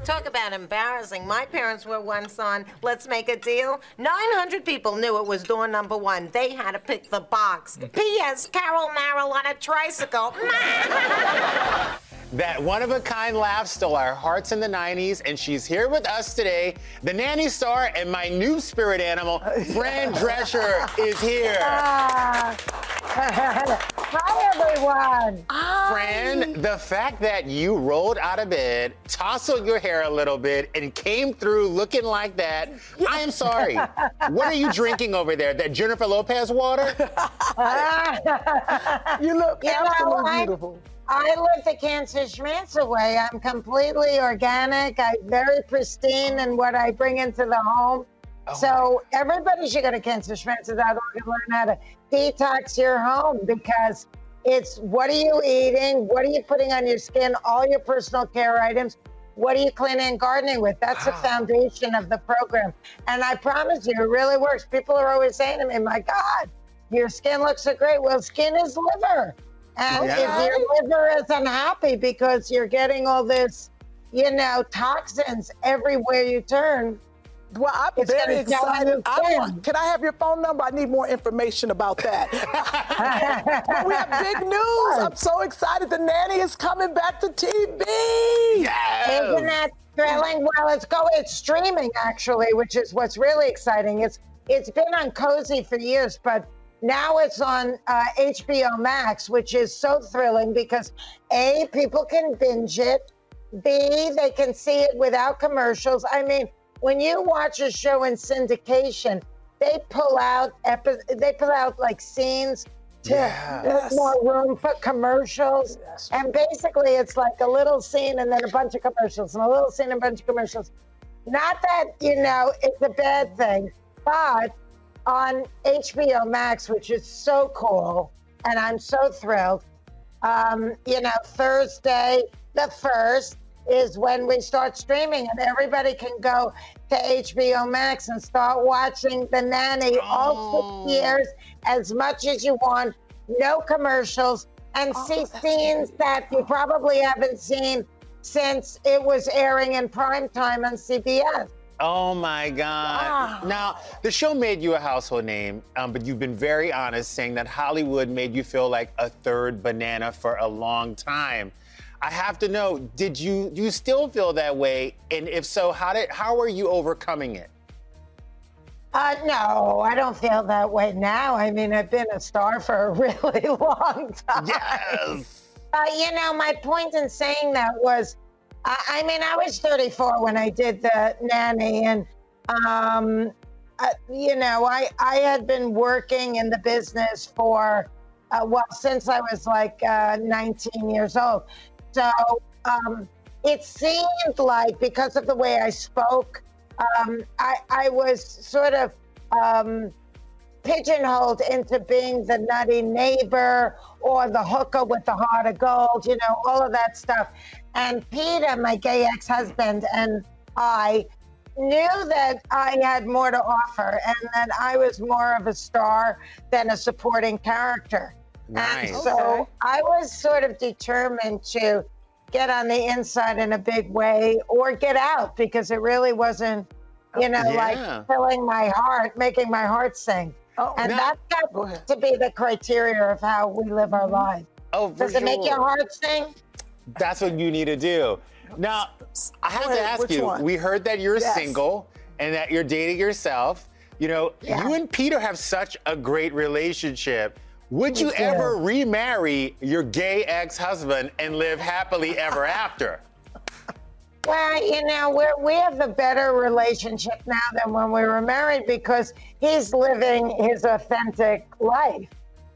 Speaker 15: Talk about embarrassing. My parents were once on Let's Make a Deal. 900 people knew it was door number one. They had to pick the box. Mm. P.S. Carol Merrill on a tricycle. *laughs*
Speaker 4: That one of a kind laugh stole our hearts in the 90s, and she's here with us today. The nanny star and my new spirit animal, *laughs* Fran Drescher, is here. Ah. *laughs*
Speaker 16: Hi, everyone.
Speaker 4: Friend, the fact that you rolled out of bed, tousled your hair a little bit, and came through looking like that, I am sorry. *laughs* what are you drinking over there? That Jennifer Lopez water?
Speaker 3: you look
Speaker 16: You know,
Speaker 3: absolutely beautiful.
Speaker 16: I live the cancer schmancer way. I'm completely organic. I'm very pristine in what I bring into the home. Oh, so everybody should go to cancerschmancer.org and learn how to detox your home because it's what are you eating? What are you putting on your skin? All your personal care items. What are you cleaning and gardening with? That's the foundation of the program. And I promise you, it really works. People are always saying to me, my God, your skin looks so great. Well, skin is liver. And
Speaker 3: Yeah.
Speaker 16: if your liver is unhappy because you're getting all this, you know, toxins everywhere you turn.
Speaker 3: Well, I'm
Speaker 16: it's
Speaker 3: very
Speaker 16: gonna show on
Speaker 3: excited. I want, can I have your phone number? I need more information about that. *laughs* But we have big *laughs* news. I'm so excited. The nanny is coming back to TV.
Speaker 16: Isn't that thrilling? Well, it's go. It's streaming actually, which is what's really exciting. It's it's been on Cozi for years, but now it's on uh, HBO Max, which is so thrilling because a people can binge it. B they can see it without commercials. I mean, when you watch a show in syndication, they pull out epi- they pull out like scenes to
Speaker 3: Yeah. Yes.
Speaker 16: more room for commercials. And basically, it's like a little scene and then a bunch of commercials, and a little scene and a bunch of commercials. Not that, you know, it's a bad thing, but on HBO Max, which is so cool, and I'm so thrilled, um, you know, Thursday, the first, is when we start streaming, and everybody can go to HBO Max and start watching The Nanny all six years, as much as you want, no commercials, and see scenes that you probably haven't seen since it was airing in prime time on CBS.
Speaker 4: Oh my God. Now, the show made you a household name, um, but you've been very honest saying that Hollywood made you feel like a third banana for a long time. I have to know, did you do you still feel that way? And if so, how did how are you overcoming it?
Speaker 16: Uh, no, I don't feel that way now. I mean, I've been a star for a *laughs* really long time.
Speaker 4: Yes.
Speaker 16: Uh, you know, my point in saying that was, I, I mean, I was 34 when I did the nanny, and um, uh, you know, I I had been working in the business for uh, well since I was like uh, 19 years old. So um, it seemed like because of the way I spoke, um, I I was sort of. Um, pigeonholed into being the nutty neighbor or the hooker with the heart of gold, you know, all of that stuff. And Peter, my gay ex husband, and I knew that I had more to offer and that I was more of a star than a supporting character. And
Speaker 4: Nice.
Speaker 16: so I was sort of determined to get on the inside in a big way or get out because it really wasn't, you know,
Speaker 4: Yeah.
Speaker 16: like filling my heart, making my heart sing. Oh, and
Speaker 4: Now-
Speaker 16: that's got to be the criteria of how we live our mm-hmm. lives.
Speaker 4: Oh, for
Speaker 16: Does it make your heart sing?
Speaker 4: That's what you need to do. Now, I have
Speaker 3: Go
Speaker 4: to ask you.
Speaker 3: one?
Speaker 4: We heard that you're
Speaker 3: Yes.
Speaker 4: single and that you're dating yourself. You know, you and Peter have such a great relationship. Would you
Speaker 16: do.
Speaker 4: ever remarry your gay ex-husband and live happily ever after?
Speaker 16: Well, you know, we're, we have a better relationship now than when we were married because he's living his authentic life.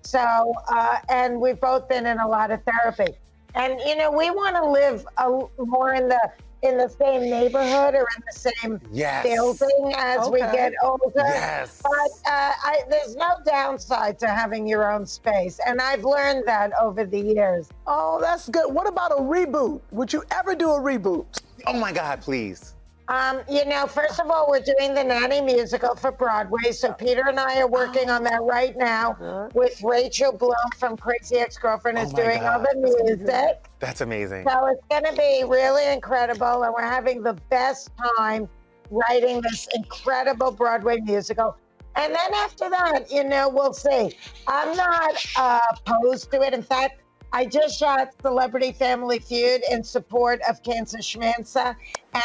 Speaker 16: So, uh, and we've both been in a lot of therapy. And, you know, we want to live a, more in the in the same neighborhood or in the same
Speaker 4: Yes.
Speaker 16: building as we get older.
Speaker 4: Yes.
Speaker 16: But uh, I, there's no downside to having your own space. And I've learned that over the years.
Speaker 3: Oh, that's good. What about a reboot? Would you ever do a reboot?
Speaker 4: Oh my God, please.
Speaker 16: Um, you know, first of all, we're doing the Nanny musical for Broadway. So Peter and I are working on that right now *gasps* with Rachel Bloom from Crazy Ex-Girlfriend is
Speaker 4: Oh my
Speaker 16: doing all the music.
Speaker 4: That's amazing.
Speaker 16: So it's going to be really incredible, and we're having the best time writing this incredible Broadway musical. And then after that, you know, we'll see. I'm not uh, opposed to it. In fact, I just shot Celebrity Family Feud in support of Cancer Schmancer,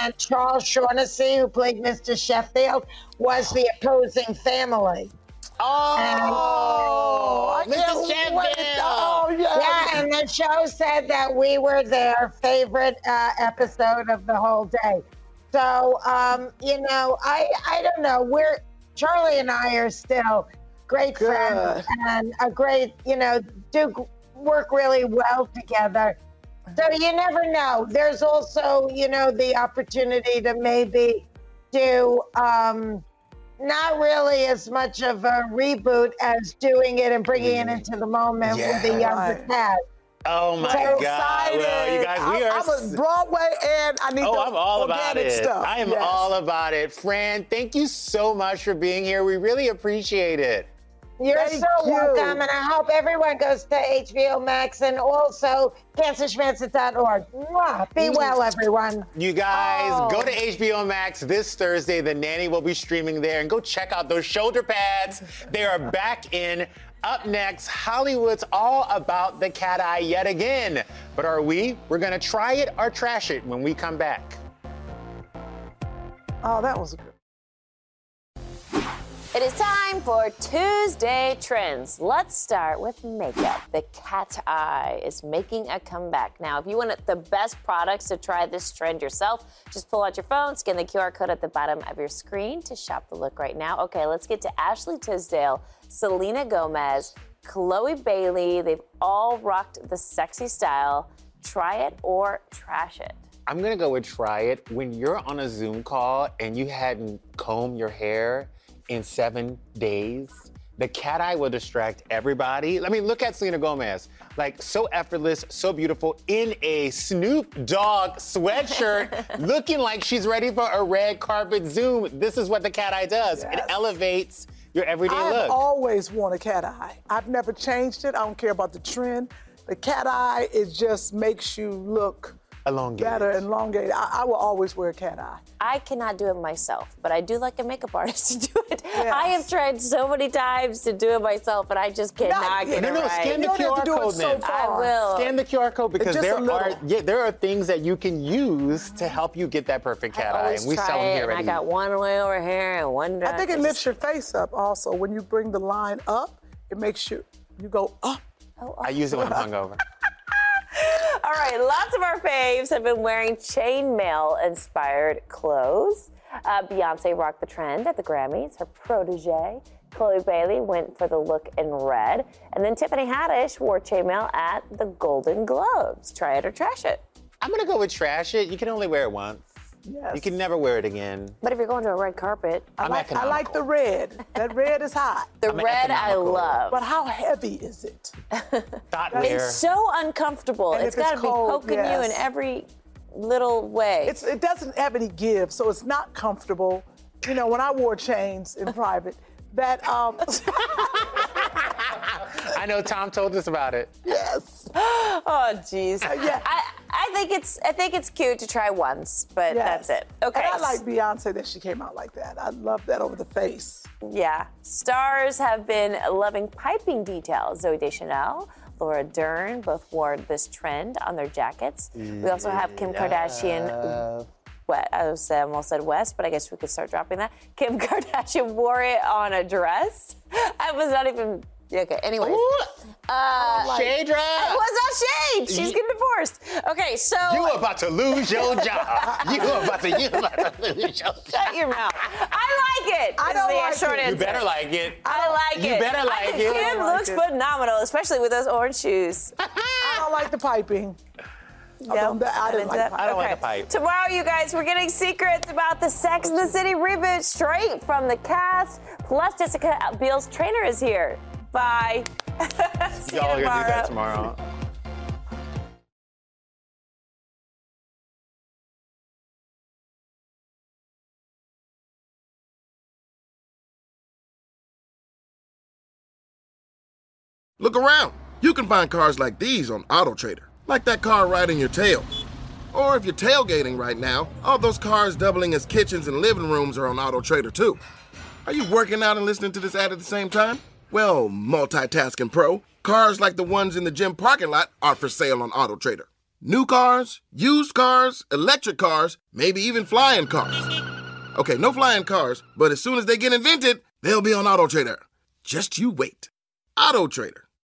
Speaker 16: and Charles Shaughnessy, who played Mr. Sheffield, was the opposing family.
Speaker 4: Oh,
Speaker 16: And-
Speaker 4: Mrs. Sheffield.
Speaker 3: Oh, yeah.
Speaker 16: Yeah, and the show said that we were their favorite uh, episode of the whole day. So, um, you know, I I don't know. We're Charlie and I are still great friends and a great, you know, do g- work really well together. So you never know. There's also, you know, the opportunity to maybe do um, not really as much of a reboot as doing it and bringing it into the moment with the younger cast.
Speaker 4: Oh my
Speaker 3: So
Speaker 4: God! Well, you guys, we
Speaker 3: I'm,
Speaker 4: are.
Speaker 3: I'm a Broadway and I need
Speaker 4: Oh,
Speaker 3: the
Speaker 4: I'm all about it.
Speaker 3: stuff.
Speaker 4: I am
Speaker 3: Yes.
Speaker 4: all about it. Fran, thank you so much for being here. We really appreciate it.
Speaker 16: You're
Speaker 3: Thank
Speaker 16: so
Speaker 3: you.
Speaker 16: welcome, and I hope everyone goes to HBO Max and also cancerschmancer.org. Mwah. Be mm. well, everyone.
Speaker 4: You guys,
Speaker 3: Oh.
Speaker 4: go to HBO Max this Thursday. The Nanny will be streaming there, and go check out those shoulder pads. They are back in. Up next, Hollywood's all about the cat eye yet again. But are we? We're gonna try it or trash it when we come back.
Speaker 3: Oh, that was good.
Speaker 1: It is time for Tuesday Trends. Let's start with makeup. The cat eye is making a comeback. Now, if you want the best products to try this trend yourself, just pull out your phone, scan the QR code at the bottom of your screen to shop the look right now. Okay, let's get to Ashley Tisdale, Selena Gomez, Chloe Bailey. They've all rocked the sexy style. Try it or trash it.
Speaker 4: I'm gonna go with try it. When you're on a Zoom call and you hadn't combed your hair in seven days, the cat eye will distract everybody. I mean, look at Selena Gomez. Like, so effortless, so beautiful, in a Snoop Dogg sweatshirt, *laughs* looking like she's ready for a red carpet Zoom. This is what the cat eye does. It elevates your everyday look.
Speaker 3: I've always worn a cat eye. I've never changed it. I don't care about the trend. The cat eye, it just makes you look
Speaker 4: Elongated.
Speaker 3: better and elongated. I, I will always wear a cat eye.
Speaker 1: I cannot do it myself, but I do like a makeup artist to *laughs* do it. I have tried so many times to do it myself, but I just cannot get
Speaker 4: no,
Speaker 1: it
Speaker 4: no,
Speaker 1: right.
Speaker 4: scan the QR code then.
Speaker 1: I will.
Speaker 4: Scan the QR code because there are yeah, there are things that you can use to help you get that perfect cat eye, and we
Speaker 1: try
Speaker 4: sell them here
Speaker 1: and I got one way over here and one.
Speaker 3: I think it lifts your face up also. When you bring the line up, it makes you, you go up.
Speaker 4: Oh, I use it when I'm *laughs* hungover. *laughs*
Speaker 1: All right, lots of our faves have been wearing chainmail inspired clothes. Uh, Beyonce rocked the trend at the Grammys. Her protege, Chloe Bailey, went for the look in red. And then Tiffany Haddish wore chainmail at the Golden Globes. Try it or trash it.
Speaker 4: I'm gonna go with trash it. You can only wear it once.
Speaker 3: Yes.
Speaker 4: You can never wear it again.
Speaker 1: But if you're going to a red carpet,
Speaker 3: I
Speaker 4: I'm
Speaker 3: like, I like the red. That red is hot.
Speaker 1: the
Speaker 4: I'm
Speaker 1: red I
Speaker 4: economical.
Speaker 1: love.
Speaker 3: But how heavy is it? *laughs*
Speaker 4: Thought.
Speaker 1: It's so uncomfortable.
Speaker 3: And
Speaker 1: it's got to be
Speaker 3: cold,
Speaker 1: poking you in every little way.
Speaker 3: It's, it doesn't have any give, so it's not comfortable. You know, when I wore chains in private, that um, *laughs*
Speaker 4: I know Tom told us about it.
Speaker 3: yes, *gasps*
Speaker 1: oh, jeez.
Speaker 3: Uh, yeah.
Speaker 1: I, I think it's I think it's cute to try once, but
Speaker 3: yes.
Speaker 1: that's it. Okay.
Speaker 3: And I like Beyonce that she came out like that. I love that over the face.
Speaker 1: Yeah. Stars have been loving piping details. Zooey Deschanel, Laura Dern both wore this trend on their jackets. We also have Kim Kardashian. What, I was, I almost said West, but I guess we could start dropping that. Kim *laughs* Kardashian wore it on a dress. I was not even. Yeah, okay, anyways. Uh,
Speaker 4: Shadra!
Speaker 1: It was not shade. She's getting divorced. Okay, so.
Speaker 4: You are about to lose your job. *laughs* You about to you about to lose your job.
Speaker 1: Shut your mouth. I like it.
Speaker 3: I don't
Speaker 1: the
Speaker 3: like
Speaker 1: short
Speaker 3: it.
Speaker 4: You better like it.
Speaker 1: I like
Speaker 4: You
Speaker 1: it.
Speaker 4: You
Speaker 1: better
Speaker 4: like
Speaker 1: think
Speaker 4: it.
Speaker 1: Kim
Speaker 3: like
Speaker 1: looks
Speaker 3: it.
Speaker 1: phenomenal, especially with those orange shoes. *laughs*
Speaker 3: I don't like the piping. *laughs* I, don't, I didn't like
Speaker 1: is it.
Speaker 3: piping.
Speaker 4: I don't like
Speaker 1: Okay.
Speaker 4: the pipe.
Speaker 1: Tomorrow, you guys, we're getting secrets about the Sex and the City reboot straight from the cast. Plus, Jessica Biel's trainer is here. Bye. *laughs* See you
Speaker 4: Y'all are gonna do
Speaker 1: tomorrow.
Speaker 4: that tomorrow.
Speaker 17: Look around. You can find cars like these on AutoTrader, like that car right in your tail. Or if you're tailgating right now, all those cars doubling as kitchens and living rooms are on AutoTrader too. Are you working out and listening to this ad at the same time? Well, multitasking pro, cars like the ones in the gym parking lot are for sale on AutoTrader. New cars, used cars, electric cars, maybe even flying cars. Okay, no flying cars, but as soon as they get invented, they'll be on AutoTrader. Just you wait. Auto Trader.